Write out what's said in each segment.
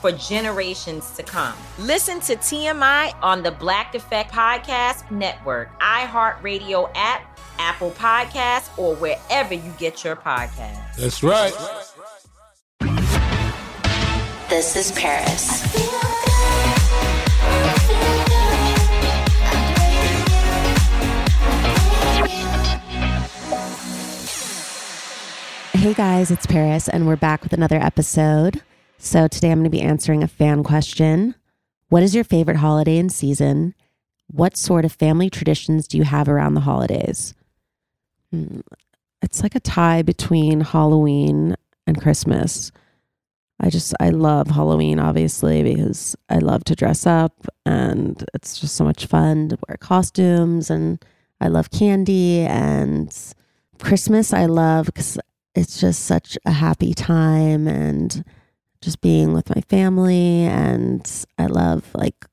for generations to come. Listen to TMI on the Black Effect Podcast Network, iHeartRadio app, Apple Podcasts, or wherever you get your podcasts. That's right. This is Paris. Hey guys, it's Paris, and we're back with another episode. So today I'm going to be answering a fan question. What is your favorite holiday and season? What sort of family traditions do you have around the holidays? Hmm, It's like a tie between Halloween and Christmas. I just, I love Halloween, obviously, because I love to dress up and it's just so much fun to wear costumes and I love candy. And Christmas, I love because it's just such a happy time and just being with my family. And I love like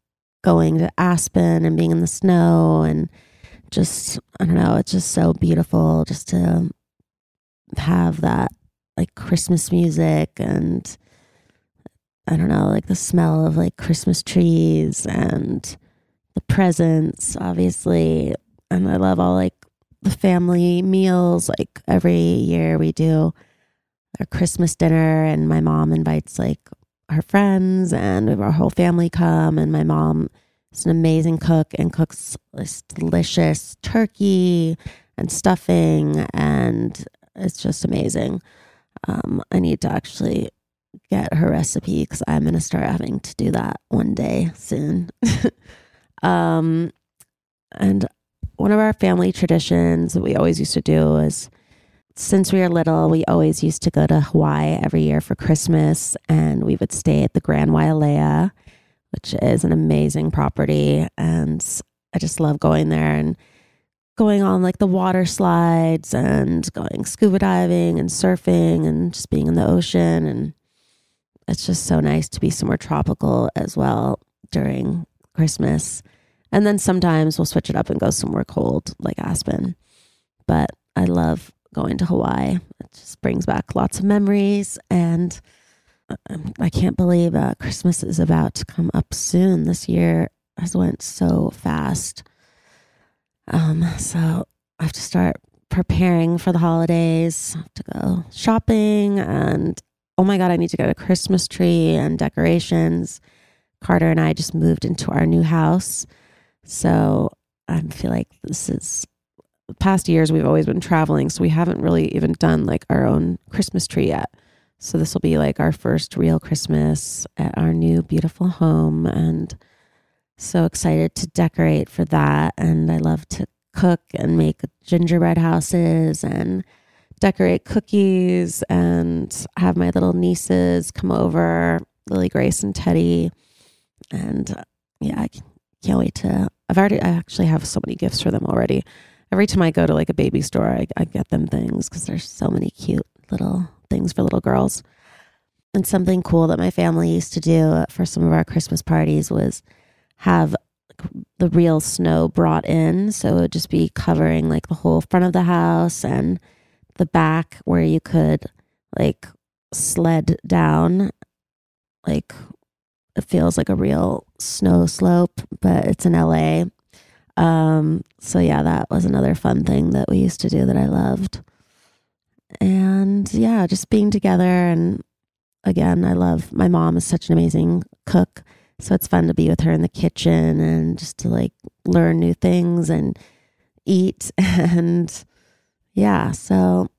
going to Aspen and being in the snow and just, I don't know, it's just so beautiful just to have that like Christmas music and I don't know, like the smell of like Christmas trees and the presents, obviously. And I love all like the family meals. Like every year we do our Christmas dinner, and my mom invites like her friends, and we have our whole family come. And my mom is an amazing cook and cooks this delicious turkey and stuffing, and it's just amazing. Um, I need to actually get her recipe because I'm going to start having to do that one day soon. um, and one of our family traditions that we always used to do is since we were little, we always used to go to Hawaii every year for Christmas, and we would stay at the Grand Wailea, which is an amazing property. And I just love going there and going on like the water slides and going scuba diving and surfing and just being in the ocean. And it's just so nice to be somewhere tropical as well during Christmas. And then sometimes we'll switch it up and go somewhere cold like Aspen. But I love going to Hawaii. It just brings back lots of memories. And um, I can't believe uh, Christmas is about to come up soon. This year has went so fast. Um, so I have to start preparing for the holidays. I have to go shopping and oh my god, I need to get a Christmas tree and decorations. Carter and I just moved into our new house. So I feel like this is past years we've always been traveling, so we haven't really even done like our own Christmas tree yet. So this will be like our first real Christmas at our new beautiful home and so excited to decorate for that and I love to cook and make gingerbread houses and decorate cookies and have my little nieces come over, Lily Grace and Teddy. And yeah, I can't wait to I've already I actually have so many gifts for them already. Every time I go to like a baby store, I, I get them things because there's so many cute little things for little girls. And something cool that my family used to do for some of our Christmas parties was have the real snow brought in. So it would just be covering like the whole front of the house and the back where you could like sled down. Like it feels like a real snow slope, but it's in LA. Um, so yeah, that was another fun thing that we used to do that I loved. And yeah, just being together and again, I love my mom is such an amazing cook. So it's fun to be with her in the kitchen and just to like learn new things and eat. And yeah, so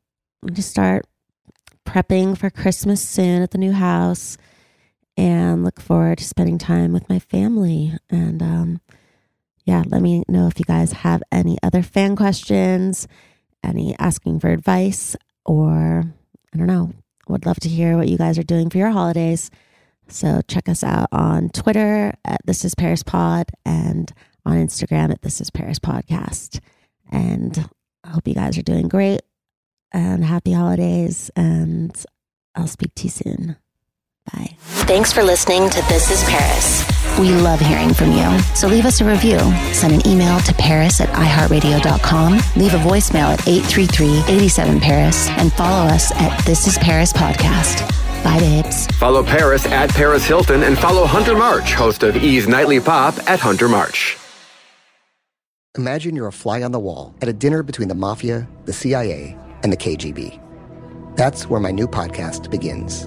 I'm just start prepping for Christmas soon at the new house and look forward to spending time with my family. And um, yeah, let me know if you guys have any other fan questions, any asking for advice, or I don't know. Would love to hear what you guys are doing for your holidays. So check us out on Twitter at This Is Paris Pod and on Instagram at This Is Paris Podcast. And I hope you guys are doing great and happy holidays. And I'll speak to you soon. Bye. Thanks for listening to This is Paris. We love hearing from you. So leave us a review. Send an email to paris at iheartradio.com. Leave a voicemail at 833-87-PARIS and follow us at This is Paris Podcast. Bye, babes. Follow Paris at Paris Hilton and follow Hunter March, host of E's Nightly Pop at Hunter March. Imagine you're a fly on the wall at a dinner between the mafia, the CIA, and the KGB. That's where my new podcast begins.